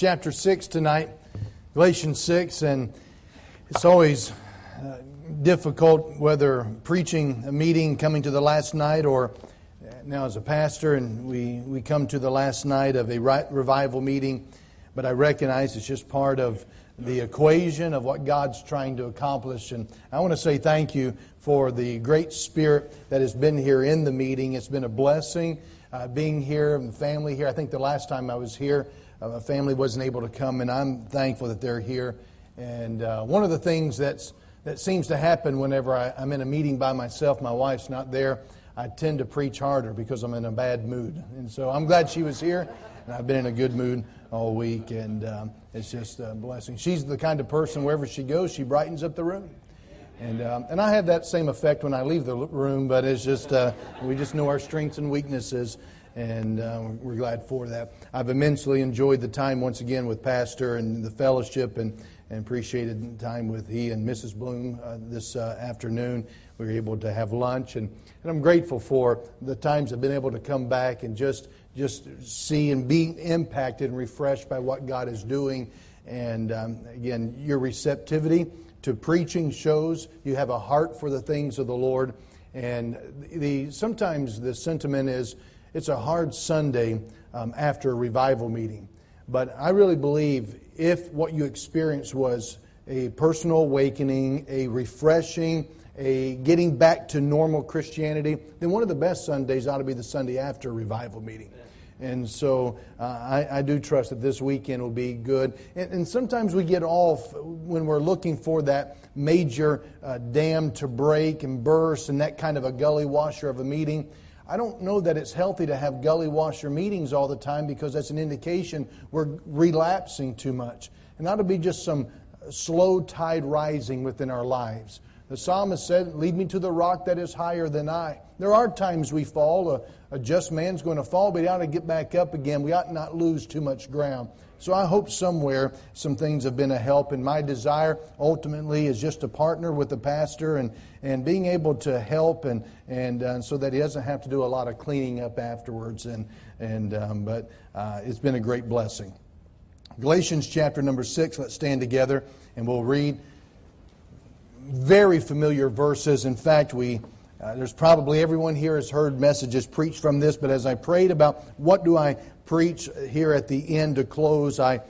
chapter 6 tonight, Galatians 6, and it's always uh, difficult whether preaching a meeting, coming to the last night, or now as a pastor, and we, we come to the last night of a revival meeting, but I recognize it's just part of the equation of what God's trying to accomplish. And I want to say thank you for the great spirit that has been here in the meeting. It's been a blessing uh, being here and the family here. I think the last time I was here, uh, my family wasn't able to come, and I'm thankful that they're here. And uh, one of the things that's, that seems to happen whenever I, I'm in a meeting by myself, my wife's not there, I tend to preach harder because I'm in a bad mood. And so I'm glad she was here, and I've been in a good mood all week, and um, it's just a blessing. She's the kind of person, wherever she goes, she brightens up the room. And, um, and I have that same effect when I leave the room, but it's just, uh, we just know our strengths and weaknesses and uh, we're glad for that. I've immensely enjoyed the time once again with Pastor and the fellowship, and, and appreciated time with he and Mrs. Bloom uh, this uh, afternoon. We were able to have lunch, and, and I'm grateful for the times I've been able to come back and just just see and be impacted and refreshed by what God is doing. And um, again, your receptivity to preaching shows you have a heart for the things of the Lord. And the sometimes the sentiment is it's a hard Sunday um, after a revival meeting. But I really believe if what you experienced was a personal awakening, a refreshing, a getting back to normal Christianity, then one of the best Sundays ought to be the Sunday after a revival meeting. And so uh, I, I, do trust that this weekend will be good. And, and, sometimes we get off when we're looking for that major uh, dam to break and burst and that kind of a gully washer of a meeting. I don't know that it's healthy to have gully washer meetings all the time because that's an indication we're relapsing too much. And that'll be just some slow tide rising within our lives. The psalmist said, Lead me to the rock that is higher than I. There are times we fall. A, a just man's going to fall, but he ought to get back up again. We ought not lose too much ground. So I hope somewhere some things have been a help. And my desire ultimately is just to partner with the pastor and, and being able to help and, and uh, so that he doesn't have to do a lot of cleaning up afterwards. And, and, um, but uh, it's been a great blessing. Galatians chapter number six, let's stand together and we'll read very familiar verses. In fact, we. Uh, there's probably everyone here has heard messages preached from this, but as I prayed about what do I preach here at the end to close, I,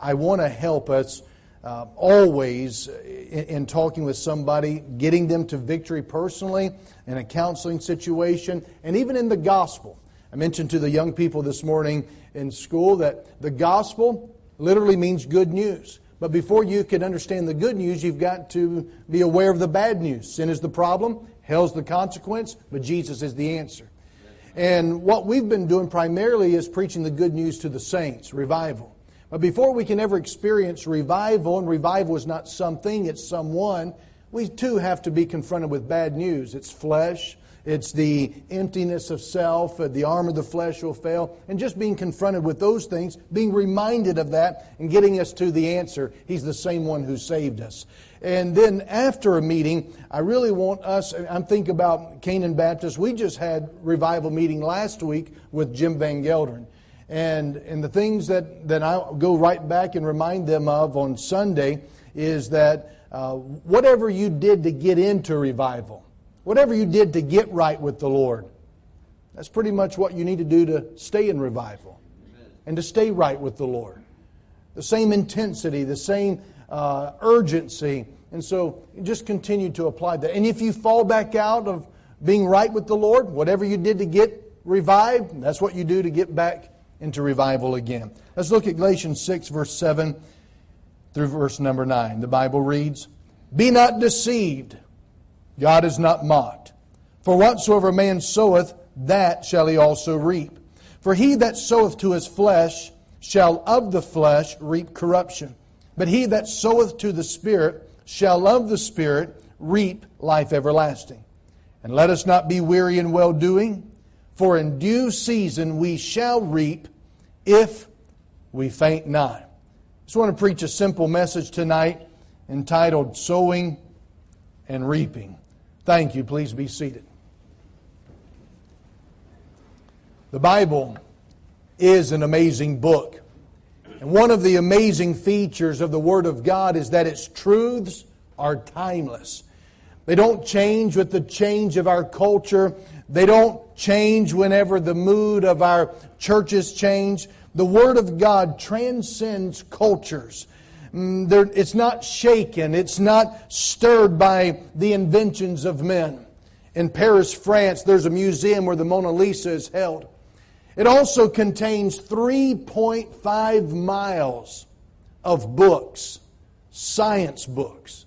I want to help us uh, always in, in, talking with somebody, getting them to victory personally in a counseling situation, and even in the gospel. I mentioned to the young people this morning in school that the gospel literally means good news. But before you can understand the good news, you've got to be aware of the bad news. Sin is the problem, hell's the consequence, but Jesus is the answer. And what we've been doing primarily is preaching the good news to the saints, revival. But before we can ever experience revival, and revival is not something, it's someone, we too have to be confronted with bad news. It's flesh, it's the emptiness of self, uh, the arm of the flesh will fail, and just being confronted with those things, being reminded of that, and getting us to the answer. He's the same one who saved us. And then after a meeting, I really want us, I'm thinking about Canaan Baptist. We just had revival meeting last week with Jim Van Gelderen. And, and the things that, that I go right back and remind them of on Sunday is that uh, whatever you did to get into revival, whatever you did to get right with the Lord, that's pretty much what you need to do to stay in revival and to stay right with the Lord. The same intensity, the same uh, urgency. And so just continue to apply that. And if you fall back out of being right with the Lord, whatever you did to get revived, that's what you do to get back into revival again. Let's look at Galatians 6, verse 7 through verse number 9. The Bible reads Be not deceived, God is not mocked. For whatsoever man soweth, that shall he also reap. For he that soweth to his flesh shall of the flesh reap corruption. But he that soweth to the Spirit shall of the Spirit reap life everlasting. And let us not be weary in well doing, for in due season we shall reap if we faint not. I just want to preach a simple message tonight entitled Sowing and Reaping. Thank you. Please be seated. The Bible is an amazing book. And one of the amazing features of the Word of God is that its truths are timeless. They don't change with the change of our culture. They don't change whenever the mood of our churches change. The Word of God transcends cultures. Mm, it's not shaken. It's not stirred by the inventions of men. In Paris, France, there's a museum where the Mona Lisa is held. It also contains 3.5 miles of books, science books.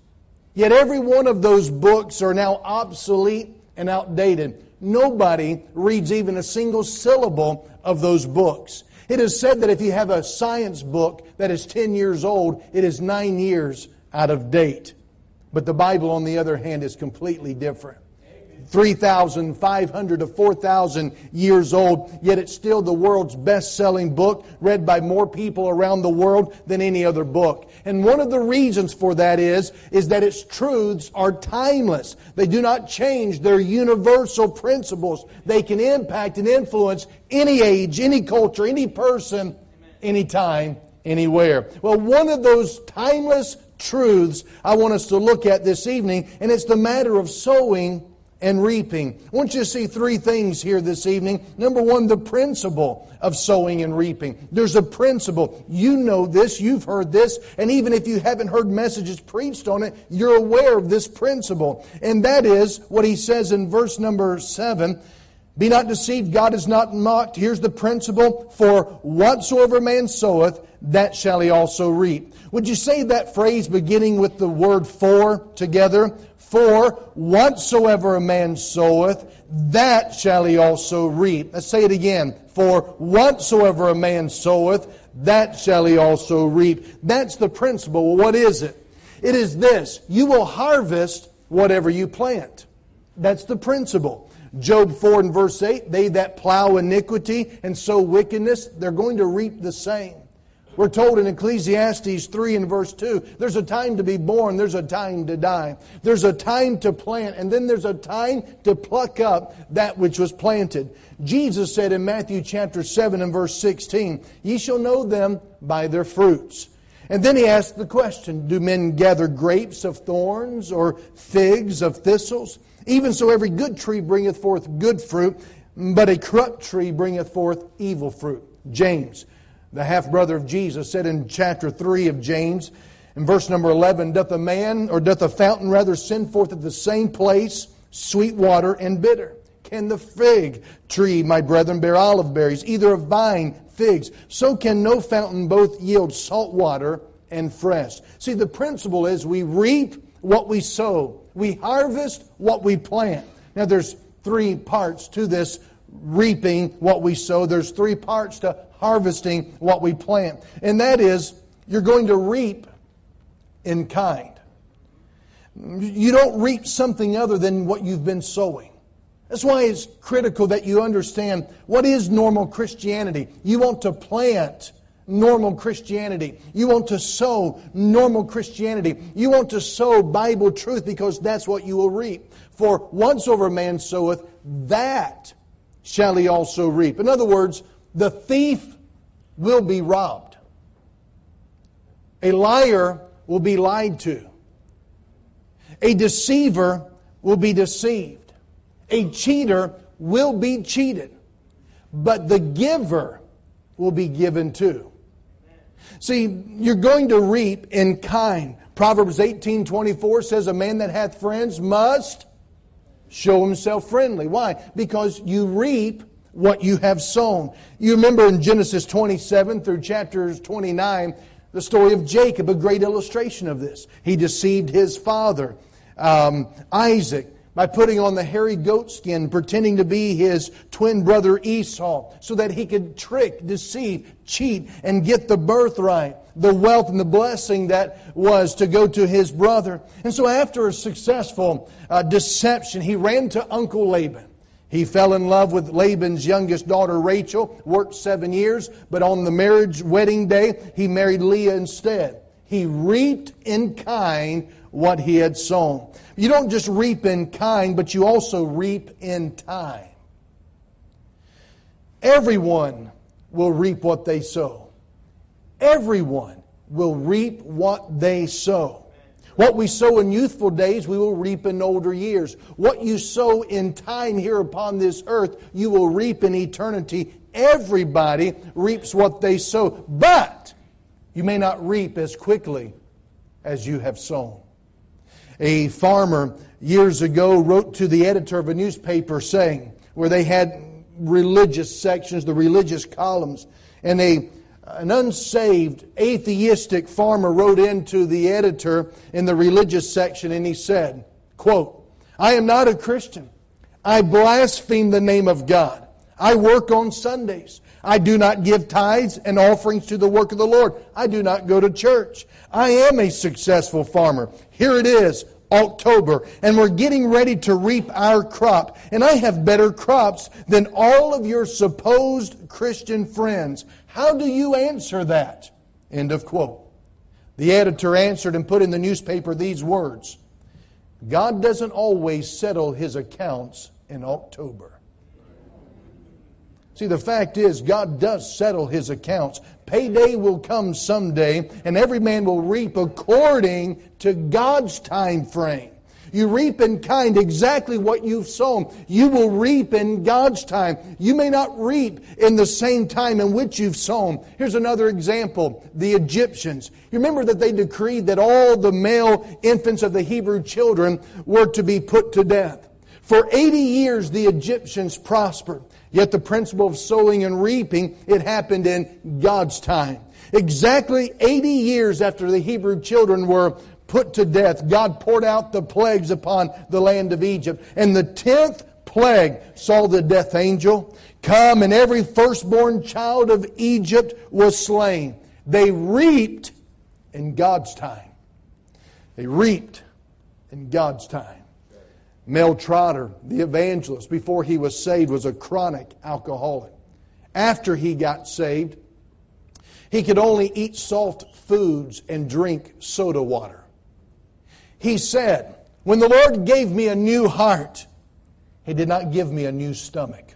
Yet every one of those books are now obsolete and outdated. Nobody reads even a single syllable of those books. It is said that if you have a science book that is 10 years old, it is nine years out of date. But the Bible, on the other hand, is completely different. 3,500 to 4,000 years old, yet it's still the world's best selling book, read by more people around the world than any other book. And one of the reasons for that is, is that its truths are timeless. They do not change. They're universal principles. They can impact and influence any age, any culture, any person, anytime, anywhere. Well, one of those timeless truths I want us to look at this evening, and it's the matter of sowing and reaping. I want you to see three things here this evening. Number one, the principle of sowing and reaping. There's a principle. You know this, you've heard this, and even if you haven't heard messages preached on it, you're aware of this principle. And that is what he says in verse number seven. Be not deceived, God is not mocked. Here's the principle for whatsoever man soweth, that shall he also reap. Would you say that phrase beginning with the word for together? For whatsoever a man soweth, that shall he also reap. Let's say it again. For whatsoever a man soweth, that shall he also reap. That's the principle. What is it? It is this you will harvest whatever you plant. That's the principle. Job 4 and verse 8 they that plow iniquity and sow wickedness, they're going to reap the same. We're told in Ecclesiastes 3 and verse 2 there's a time to be born, there's a time to die. There's a time to plant, and then there's a time to pluck up that which was planted. Jesus said in Matthew chapter 7 and verse 16, Ye shall know them by their fruits. And then he asked the question Do men gather grapes of thorns or figs of thistles? Even so, every good tree bringeth forth good fruit, but a corrupt tree bringeth forth evil fruit. James the half brother of Jesus, said in chapter 3 of James, in verse number 11, Doth a man, or doth a fountain rather send forth at the same place sweet water and bitter? Can the fig tree, my brethren, bear olive berries, either a vine figs? So can no fountain both yield salt water and fresh. See, the principle is we reap what we sow, we harvest what we plant. Now, there's three parts to this reaping what we sow. There's three parts to harvesting what we plant. And that is, you're going to reap in kind. You don't reap something other than what you've been sowing. That's why it's critical that you understand what is normal Christianity. You want to plant normal Christianity. You want to sow normal Christianity. You want to sow Bible truth because that's what you will reap. For once over man soweth, that shall he also reap. In other words, the thief will be robbed. A liar will be lied to. A deceiver will be deceived. A cheater will be cheated. But the giver will be given to. See, you're going to reap in kind. Proverbs 18 24 says, A man that hath friends must show himself friendly. Why? Because you reap what you have sown. You remember in Genesis 27 through chapters 29, the story of Jacob, a great illustration of this. He deceived his father, um, Isaac, by putting on the hairy goat skin, pretending to be his twin brother Esau, so that he could trick, deceive, cheat, and get the birthright, the wealth and the blessing that was to go to his brother. And so, after a successful uh, deception, he ran to Uncle Laban. He fell in love with Laban's youngest daughter, Rachel, worked seven years, but on the marriage wedding day, he married Leah instead. He reaped in kind what he had sown. You don't just reap in kind, but you also reap in time. Everyone will reap what they sow. Everyone will reap what they sow. What we sow in youthful days, we will reap in older years. What you sow in time here upon this earth, you will reap in eternity. Everybody reaps what they sow, but you may not reap as quickly as you have sown. A farmer years ago wrote to the editor of a newspaper saying, where they had religious sections, the religious columns, and a an unsaved atheistic farmer wrote into the editor in the religious section and he said quote i am not a christian. I blaspheme the name of god. I work on sundays. I do not give tithes and offerings to the work of the lord. I do not go to church. I am a successful farmer. Here it is October, and we're getting ready to reap our crop. And I have better crops than all of your supposed Christian friends. How do you answer that? End of quote. The editor answered and put in the newspaper these words God doesn't always settle his accounts in October. See, the fact is, God does settle his accounts. Payday will come someday, and every man will reap according to God's time frame. You reap in kind exactly what you've sown. You will reap in God's time. You may not reap in the same time in which you've sown. Here's another example the Egyptians. You remember that they decreed that all the male infants of the Hebrew children were to be put to death. For 80 years, the Egyptians prospered. Yet the principle of sowing and reaping, it happened in God's time. Exactly 80 years after the Hebrew children were put to death, God poured out the plagues upon the land of Egypt. And the tenth plague saw the death angel come, and every firstborn child of Egypt was slain. They reaped in God's time. They reaped in God's time. Mel Trotter, the evangelist, before he was saved, was a chronic alcoholic. After he got saved, he could only eat soft foods and drink soda water. He said, When the Lord gave me a new heart, He did not give me a new stomach.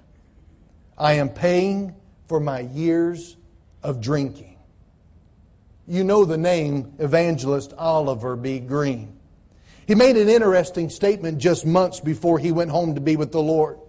I am paying for my years of drinking. You know the name Evangelist Oliver B. Greene. He made an interesting statement just months before he went home to be with the Lord.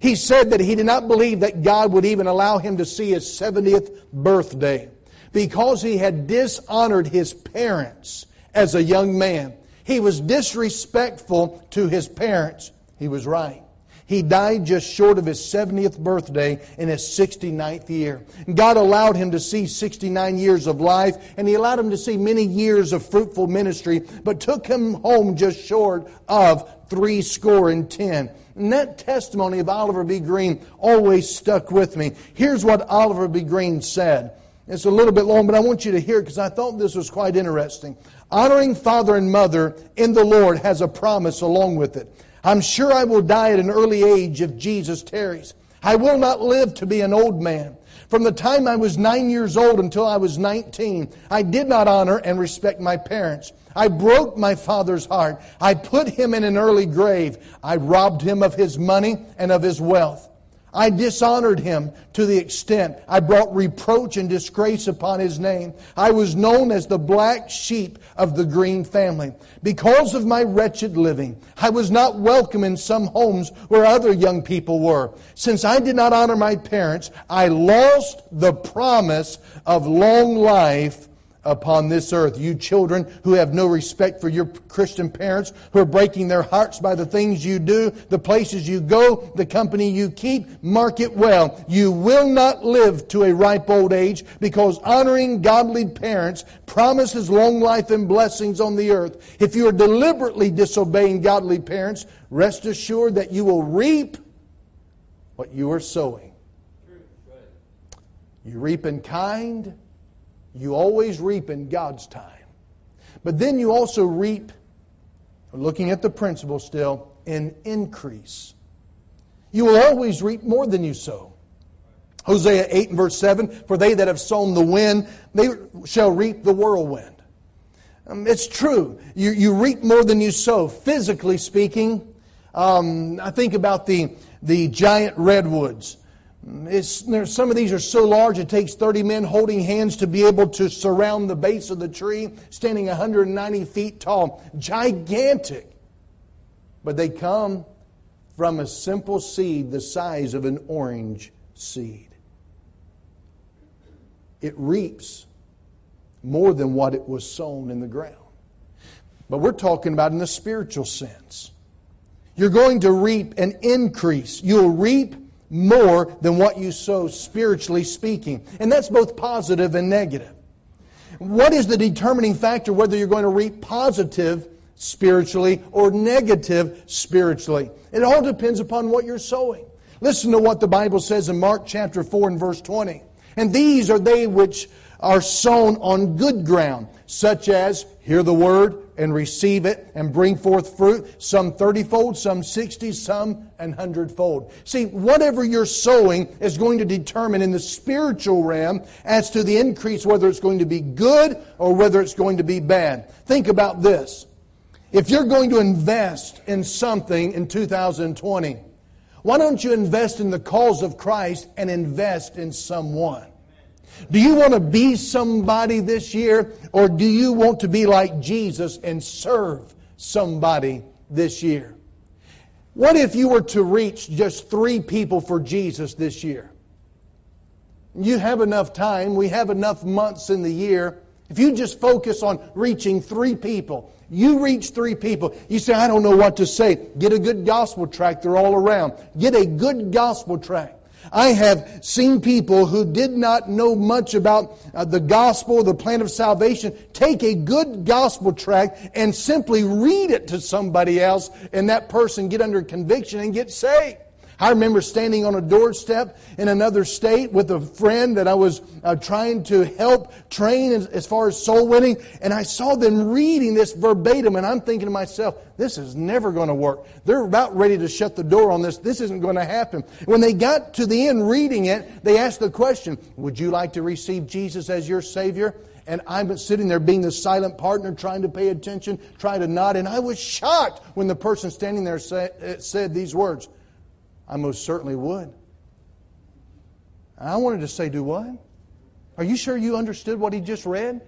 He said that he did not believe that God would even allow him to see his 70th birthday because he had dishonored his parents as a young man. He was disrespectful to his parents. He was right. He died just short of his 70th birthday in his 69th year. God allowed him to see 69 years of life, and He allowed him to see many years of fruitful ministry, but took him home just short of three score and ten. And that testimony of Oliver B. Greene always stuck with me. Here's what Oliver B. Greene said. It's a little bit long, but I want you to hear it because I thought this was quite interesting. Honoring father and mother in the Lord has a promise along with it. I'm sure I will die at an early age if Jesus tarries. I will not live to be an old man. From the time I was nine years old until I was 19, I did not honor and respect my parents. I broke my father's heart. I put him in an early grave. I robbed him of his money and of his wealth. I dishonored him to the extent I brought reproach and disgrace upon his name. I was known as the black sheep of the Greene family. Because of my wretched living, I was not welcome in some homes where other young people were. Since I did not honor my parents, I lost the promise of long life upon this earth. You children who have no respect for your Christian parents, who are breaking their hearts by the things you do, the places you go, the company you keep, mark it well. You will not live to a ripe old age because honoring godly parents promises long life and blessings on the earth. If you are deliberately disobeying godly parents, rest assured that you will reap what you are sowing. You reap in kind you always reap in God's time. But then you also reap, looking at the principle still, in increase. You will always reap more than you sow. Hosea 8 and verse 7 For they that have sown the wind, they shall reap the whirlwind. Um, it's true. You, you reap more than you sow. Physically speaking, um, I think about the, the giant redwoods some of these are so large it takes 30 men holding hands to be able to surround the base of the tree, standing 190 feet tall. Gigantic. But they come from a simple seed the size of an orange seed. It reaps more than what it was sown in the ground. But we're talking about in the spiritual sense. You're going to reap an increase. You'll reap more than what you sow, spiritually speaking. And that's both positive and negative. What is the determining factor whether you're going to reap positive spiritually or negative spiritually? It all depends upon what you're sowing. Listen to what the Bible says in Mark chapter 4 and verse 20. And these are they which are sown on good ground, such as hear the word and receive it and bring forth fruit, some thirtyfold, some sixty, some an hundredfold. See, whatever you're sowing is going to determine in the spiritual realm as to the increase whether it's going to be good or whether it's going to be bad. Think about this. If you're going to invest in something in 2020, why don't you invest in the cause of Christ and invest in someone? Do you want to be somebody this year, or do you want to be like Jesus and serve somebody this year? What if you were to reach just three people for Jesus this year? You have enough time, we have enough months in the year. If you just focus on reaching three people, you reach three people. You say, I don't know what to say. Get a good gospel tract. They're all around. Get a good gospel tract. I have seen people who did not know much about uh, the gospel, the plan of salvation, take a good gospel tract and simply read it to somebody else, and that person get under conviction and get saved. I remember standing on a doorstep in another state with a friend that I was uh, trying to help train as, as, far as soul winning, and I saw them reading this verbatim, and I'm thinking to myself, this is never going to work. They're about ready to shut the door on this. This isn't going to happen. When they got to the end reading it, they asked the question, Would you like to receive Jesus as your Savior? and I'm sitting there being the silent partner, trying to pay attention, trying to nod. And I was shocked when the person standing there say, uh, said these words I most certainly would. I wanted to say, do what? Are you sure you understood what he just read?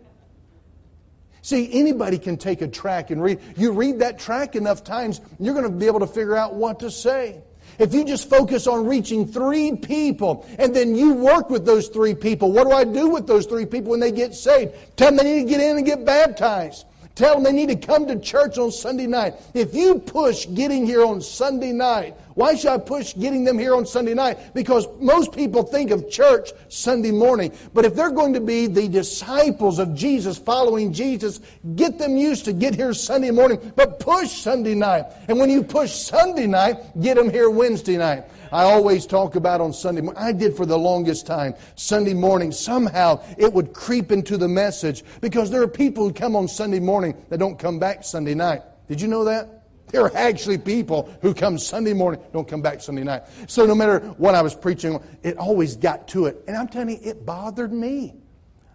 See, anybody can take a track and read. You read that track enough times, you're going to be able to figure out what to say. If you just focus on reaching three people and then you work with those three people, what do I do with those three people when they get saved? Tell them they need to get in and get baptized. Tell them they need to come to church on Sunday night. If you push getting here on Sunday night, why should I push getting them here on Sunday night? Because most people think of church Sunday morning. But if they're going to be the disciples of Jesus, following Jesus, get them used to get here Sunday morning, but push Sunday night. And when you push Sunday night, get them here Wednesday night. I always talk about on Sunday morning. I did for the longest time. Sunday morning, somehow it would creep into the message because there are people who come on Sunday morning that don't come back Sunday night. Did you know that? There are actually people who come Sunday morning, don't come back Sunday night. So no matter what I was preaching, it always got to it. And I'm telling you, it bothered me.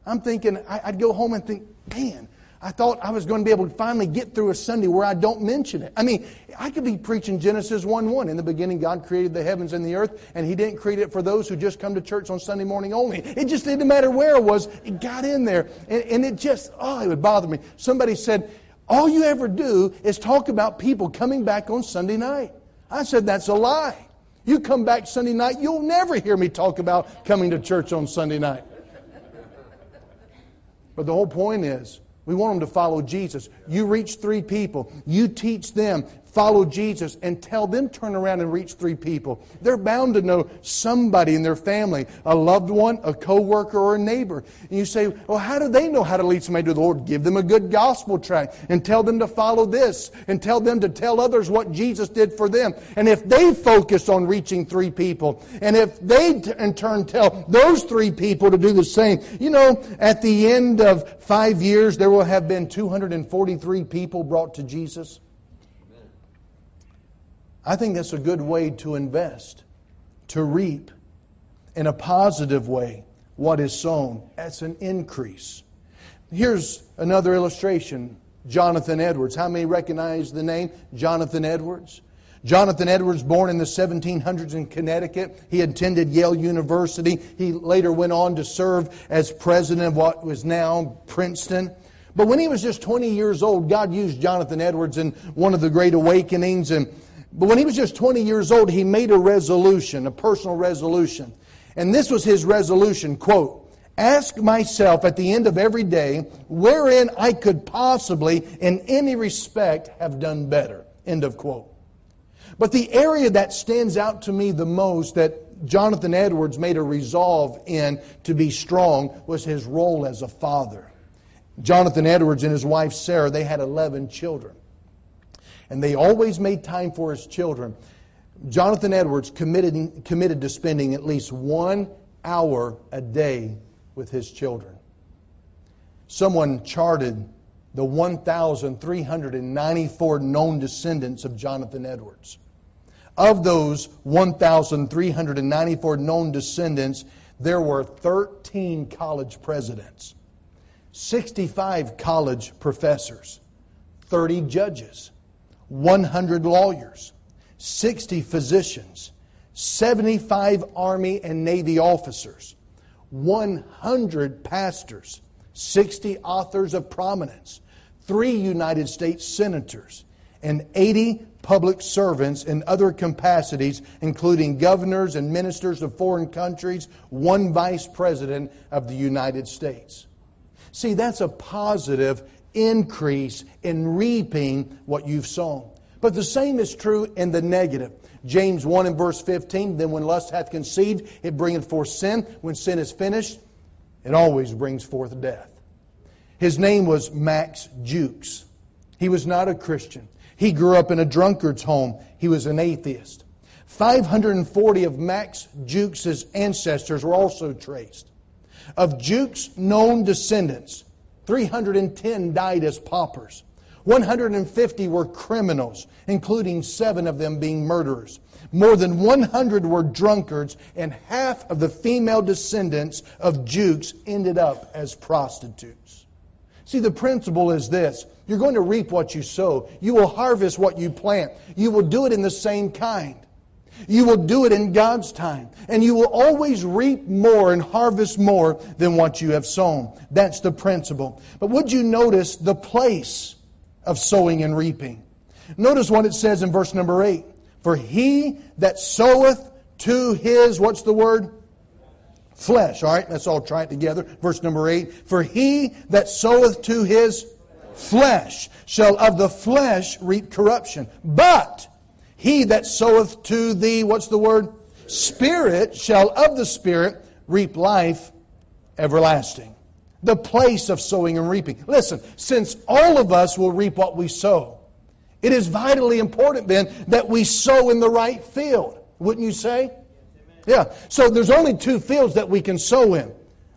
I'm thinking, I'd go home and think, man, I thought I was going to be able to finally get through a Sunday where I don't mention it. I mean, I could be preaching Genesis 1 1. In the beginning, God created the heavens and the earth, and He didn't create it for those who just come to church on Sunday morning only. It just didn't matter where it was, it got in there. And, and it just, oh, it would bother me. Somebody said, All you ever do is talk about people coming back on Sunday night. I said, That's a lie. You come back Sunday night, you'll never hear me talk about coming to church on Sunday night. But the whole point is, we want them to follow Jesus. You reach three people. You teach them follow Jesus and tell them turn around and reach three people. They're bound to know somebody in their family, a loved one, a coworker, or a neighbor. And you say, well, how do they know how to lead somebody to the Lord? Give them a good gospel tract and tell them to follow this and tell them to tell others what Jesus did for them. And if they focus on reaching three people, and if they in turn tell those three people to do the same, you know, at the end of five years, there will have been 243 people brought to Jesus. I think that's a good way to invest, to reap in a positive way what is sown. That's an increase. Here's another illustration Jonathan Edwards. How many recognize the name Jonathan Edwards? Jonathan Edwards, born in the 1700s in Connecticut, he attended Yale University. He later went on to serve as president of what was now Princeton. But when he was just 20 years old, God used Jonathan Edwards in one of the great awakenings. And, but when he was just 20 years old, he made a resolution, a personal resolution. And this was his resolution, quote, ask myself at the end of every day wherein I could possibly, in any respect, have done better. End of quote. But the area that stands out to me the most that Jonathan Edwards made a resolve in to be strong was his role as a father. Jonathan Edwards and his wife Sarah, they had 11 children. And they always made time for his children. Jonathan Edwards committed, committed to spending at least one hour a day with his children. Someone charted the 1,394 known descendants of Jonathan Edwards. Of those 1,394 known descendants, there were 13 college presidents, 65 college professors, 30 judges, 100 lawyers, 60 physicians, 75 Army and Navy officers, 100 pastors, 60 authors of prominence, three United States senators, and 80 public servants in other capacities, including governors and ministers of foreign countries, one vice president of the United States. See, that's a positive increase in reaping what you've sown. But the same is true in the negative. James 1 and verse 15, then when lust hath conceived, it bringeth forth sin. When sin is finished, it always brings forth death. His name was Max Jukes. He was not a Christian. He grew up in a drunkard's home. He was an atheist. 540 of Max Jukes' ancestors were also traced. Of Jukes' known descendants, 310 died as paupers. 150 were criminals, including seven of them being murderers. More than 100 were drunkards, and half of the female descendants of Jukes ended up as prostitutes. See, the principle is this you're going to reap what you sow, you will harvest what you plant, you will do it in the same kind. You will do it in God's time. And you will always reap more and harvest more than what you have sown. That's the principle. But would you notice the place of sowing and reaping? Notice what it says in verse number 8. For he that soweth to his, what's the word? Flesh. All right, let's all try it together. Verse number 8. For he that soweth to his flesh shall of the flesh reap corruption. But he that soweth to the, what's the word? Spirit shall of the Spirit reap life everlasting. The place of sowing and reaping. Listen, since all of us will reap what we sow, it is vitally important then that we sow in the right field. Wouldn't you say? Yeah. So there's only two fields that we can sow in.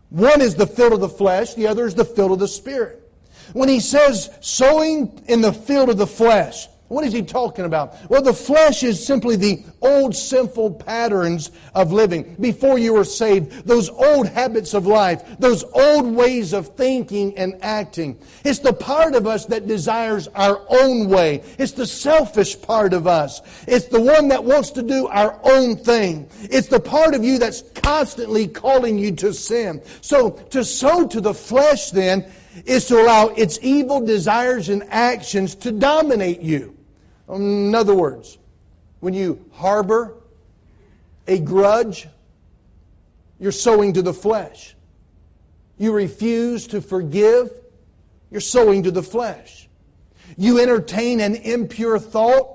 One is the field of the flesh, the other is the field of the spirit. When he says sowing in the field of the flesh, what is he talking about? Well, the flesh is simply the old sinful patterns of living before you were saved, those old habits of life, those old ways of thinking and acting. It's the part of us that desires our own way. It's the selfish part of us. It's the one that wants to do our own thing. It's the part of you that's constantly calling you to sin. So to sow to the flesh then is to allow its evil desires and actions to dominate you. In other words, when you harbor a grudge, you're sowing to the flesh. You refuse to forgive, you're sowing to the flesh. You entertain an impure thought,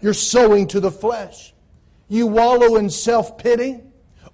you're sowing to the flesh. You wallow in self pity,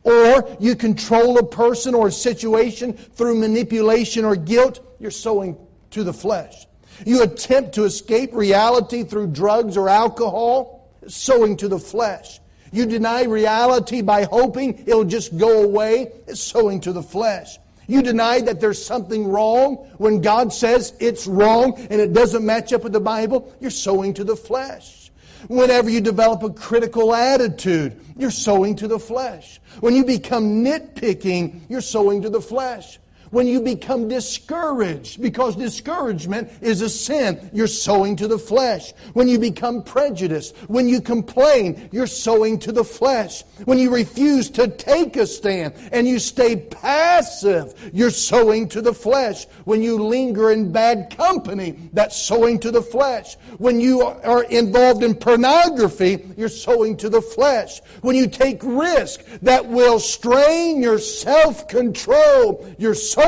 or you control a person or a situation through manipulation or guilt, you're sowing to the flesh. You attempt to escape reality through drugs or alcohol, sowing to the flesh. You deny reality by hoping it'll just go away, it's sowing to the flesh. You deny that there's something wrong when God says it's wrong and it doesn't match up with the Bible, you're sowing to the flesh. Whenever you develop a critical attitude, you're sowing to the flesh. When you become nitpicking, you're sowing to the flesh. When you become discouraged, because discouragement is a sin, you're sowing to the flesh. When you become prejudiced, when you complain, you're sowing to the flesh. When you refuse to take a stand and you stay passive, you're sowing to the flesh. When you linger in bad company, that's sowing to the flesh. When you are involved in pornography, you're sowing to the flesh. When you take risk that will strain your self-control, you're sowing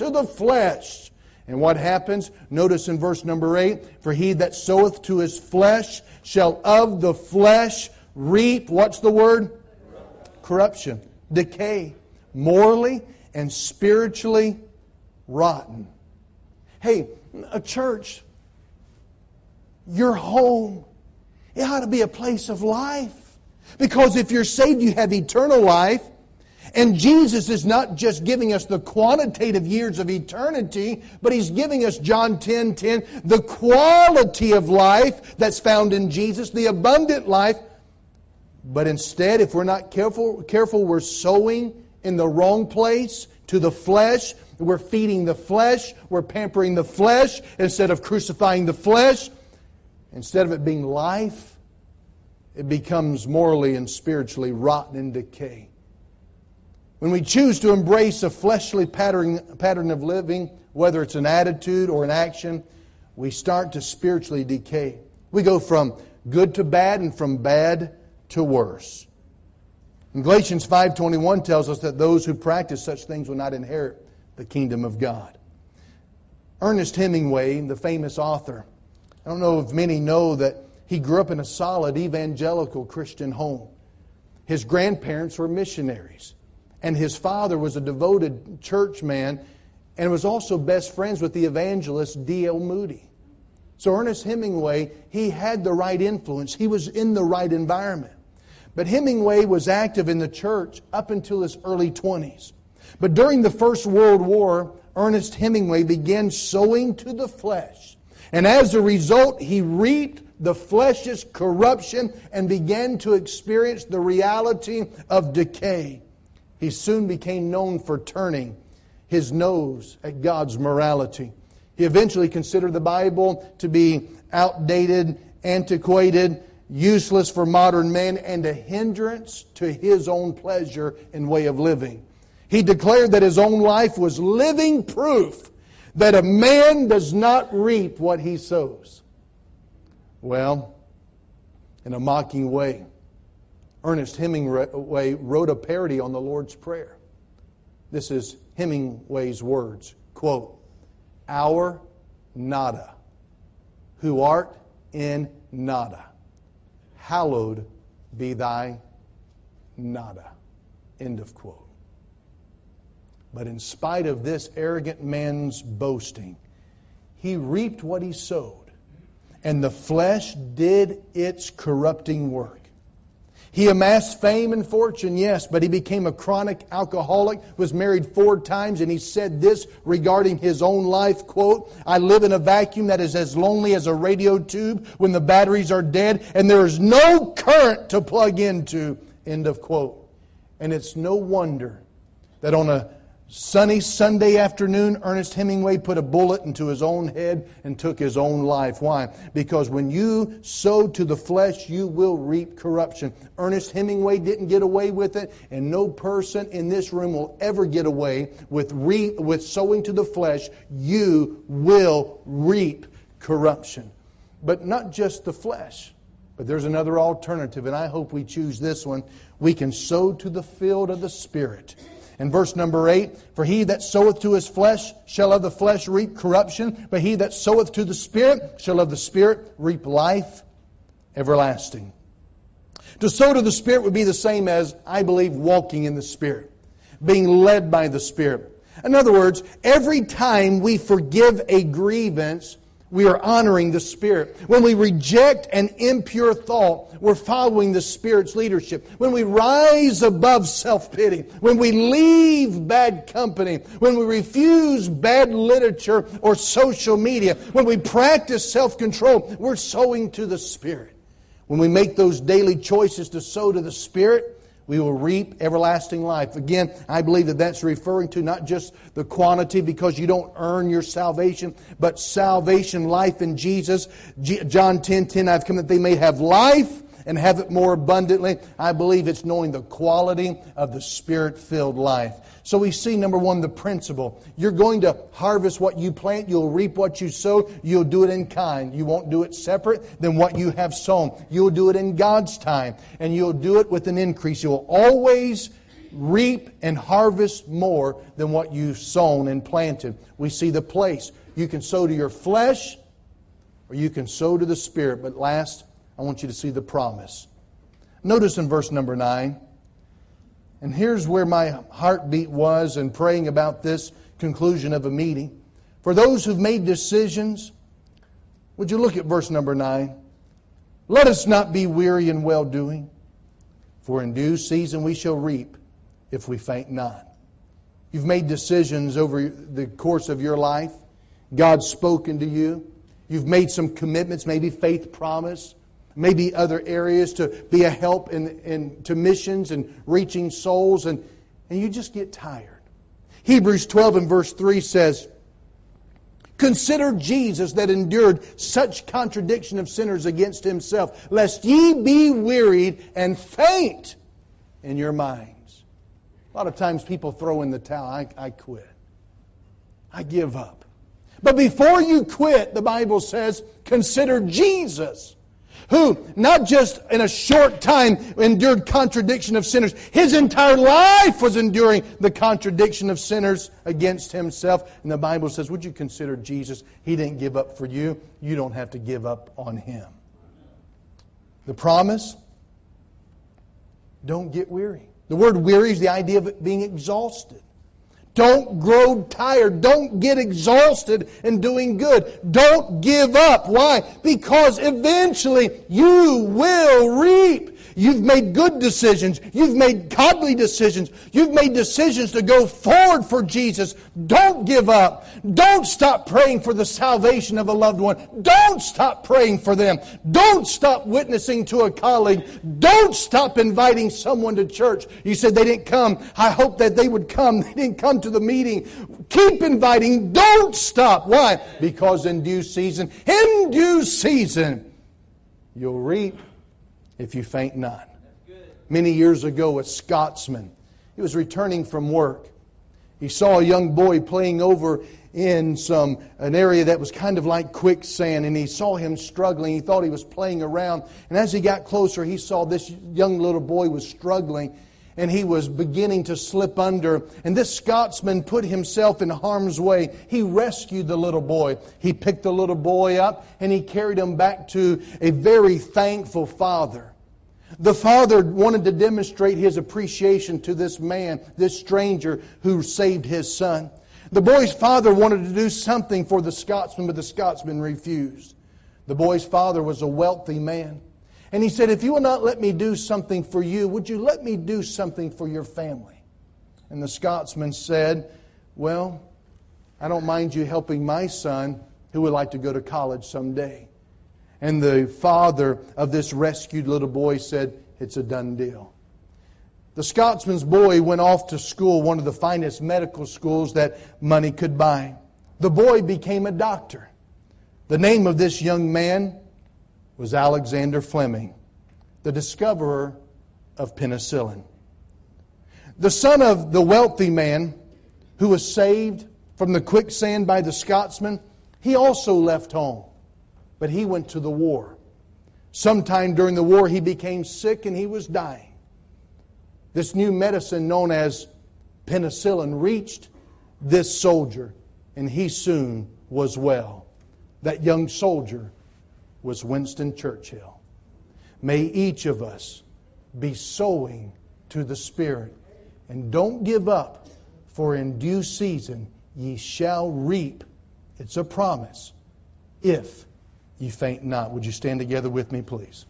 to the flesh. And what happens? Notice in verse number 8 For he that soweth to his flesh shall of the flesh reap, what's the word? Corruption, decay, morally and spiritually rotten. Hey, a church, your home, it ought to be a place of life. Because if you're saved, you have eternal life. And Jesus is not just giving us the quantitative years of eternity, but He's giving us, John 10 10, the quality of life that's found in Jesus, the abundant life. But instead, if we're not careful, careful, we're sowing in the wrong place to the flesh. We're feeding the flesh. We're pampering the flesh instead of crucifying the flesh. Instead of it being life, it becomes morally and spiritually rotten and decay. When we choose to embrace a fleshly pattern, pattern of living, whether it's an attitude or an action, we start to spiritually decay. We go from good to bad and from bad to worse. And Galatians 5:21 tells us that those who practice such things will not inherit the kingdom of God. Ernest Hemingway, the famous author, I don't know if many know that he grew up in a solid evangelical Christian home. His grandparents were missionaries and his father was a devoted church man and was also best friends with the evangelist D.L. Moody. So Ernest Hemingway, he had the right influence. He was in the right environment. But Hemingway was active in the church up until his early 20s. But during the First World War, Ernest Hemingway began sowing to the flesh. And as a result, he reaped the flesh's corruption and began to experience the reality of decay he soon became known for turning his nose at God's morality. He eventually considered the Bible to be outdated, antiquated, useless for modern men, and a hindrance to his own pleasure and way of living. He declared that his own life was living proof that a man does not reap what he sows. Well, in a mocking way, Ernest Hemingway wrote a parody on the Lord's Prayer. This is Hemingway's words quote, Our nada, who art in nada, hallowed be thy nada. End of quote. But in spite of this arrogant man's boasting, he reaped what he sowed, and the flesh did its corrupting work. He amassed fame and fortune, yes, but he became a chronic alcoholic, was married four times, and he said this regarding his own life, quote, I live in a vacuum that is as lonely as a radio tube when the batteries are dead and there is no current to plug into, end of quote. And it's no wonder that on a Sunny Sunday afternoon, Ernest Hemingway put a bullet into his own head and took his own life. Why? Because when you sow to the flesh, you will reap corruption. Ernest Hemingway didn't get away with it, and no person in this room will ever get away with, re- with sowing to the flesh. You will reap corruption. But not just the flesh. But there's another alternative, and I hope we choose this one. We can sow to the field of the Spirit. In verse number 8, For he that soweth to his flesh shall of the flesh reap corruption, but he that soweth to the Spirit shall of the Spirit reap life everlasting. To sow to the Spirit would be the same as, I believe, walking in the Spirit, being led by the Spirit. In other words, every time we forgive a grievance, we are honoring the Spirit. When we reject an impure thought, we're following the Spirit's leadership. When we rise above self pity, when we leave bad company, when we refuse bad literature or social media, when we practice self control, we're sowing to the Spirit. When we make those daily choices to sow to the Spirit, we will reap everlasting life. Again, I believe that that's referring to not just the quantity because you don't earn your salvation, but salvation, life in Jesus. John 10 10, I've come that they may have life and have it more abundantly. I believe it's knowing the quality of the spirit filled life. So we see, number one, the principle. You're going to harvest what you plant, you'll reap what you sow, you'll do it in kind. You won't do it separate than what you have sown. You'll do it in God's time, and you'll do it with an increase. You'll always reap and harvest more than what you've sown and planted. We see the place. You can sow to your flesh, or you can sow to the Spirit. But last, I want you to see the promise. Notice in verse number 9, and here's where my heartbeat was in praying about this conclusion of a meeting. For those who've made decisions, would you look at verse number 9? Let us not be weary in well doing, for in due season we shall reap if we faint not. You've made decisions over the course of your life. God's spoken to you. You've made some commitments, maybe faith promise maybe other areas to be a help in, in, to missions and reaching souls, and, and you just get tired. Hebrews 12 and verse 3 says, Consider Jesus that endured such contradiction of sinners against himself, lest ye be wearied and faint in your minds. A lot of times people throw in the towel, I, I quit. I give up. But before you quit, the Bible says, consider Jesus who not just in a short time endured contradiction of sinners, his entire life was enduring the contradiction of sinners against himself. And the Bible says, Would you consider Jesus? He didn't give up for you. You don't have to give up on him. The promise don't get weary. The word weary is the idea of being exhausted. Don't grow tired. Don't get exhausted in doing good. Don't give up. Why? Because eventually you will reap. You've made good decisions. You've made godly decisions. You've made decisions to go forward for Jesus. Don't give up. Don't stop praying for the salvation of a loved one. Don't stop praying for them. Don't stop witnessing to a colleague. Don't stop inviting someone to church. You said they didn't come. I hope that they would come. They didn't come to the meeting. Keep inviting. Don't stop. Why? Because in due season, in due season, you'll reap if you faint not. Many years ago, a Scotsman, he was returning from work. He saw a young boy playing over in some an area that was kind of like quicksand and he saw him struggling he thought he was playing around and as he got closer he saw this young little boy was struggling and he was beginning to slip under. And this Scotsman put himself in harm's way. He rescued the little boy. He picked the little boy up and he carried him back to a very thankful father. The father wanted to demonstrate his appreciation to this man, this stranger who saved his son. The boy's father wanted to do something for the Scotsman, but the Scotsman refused. The boy's father was a wealthy man. And he said, If you will not let me do something for you, would you let me do something for your family? And the Scotsman said, Well, I don't mind you helping my son who would like to go to college someday. And the father of this rescued little boy said, It's a done deal. The Scotsman's boy went off to school, one of the finest medical schools that money could buy. The boy became a doctor. The name of this young man was Alexander Fleming, the discoverer of penicillin. The son of the wealthy man who was saved from the quicksand by the Scotsman, he also left home but he went to the war. Sometime during the war, he became sick and he was dying. This new medicine, known as penicillin, reached this soldier, and he soon was well. That young soldier was Winston Churchill. May each of us be sowing to the Spirit. And don't give up, for in due season ye shall reap. It's a promise if you faint not. Would you stand together with me, please?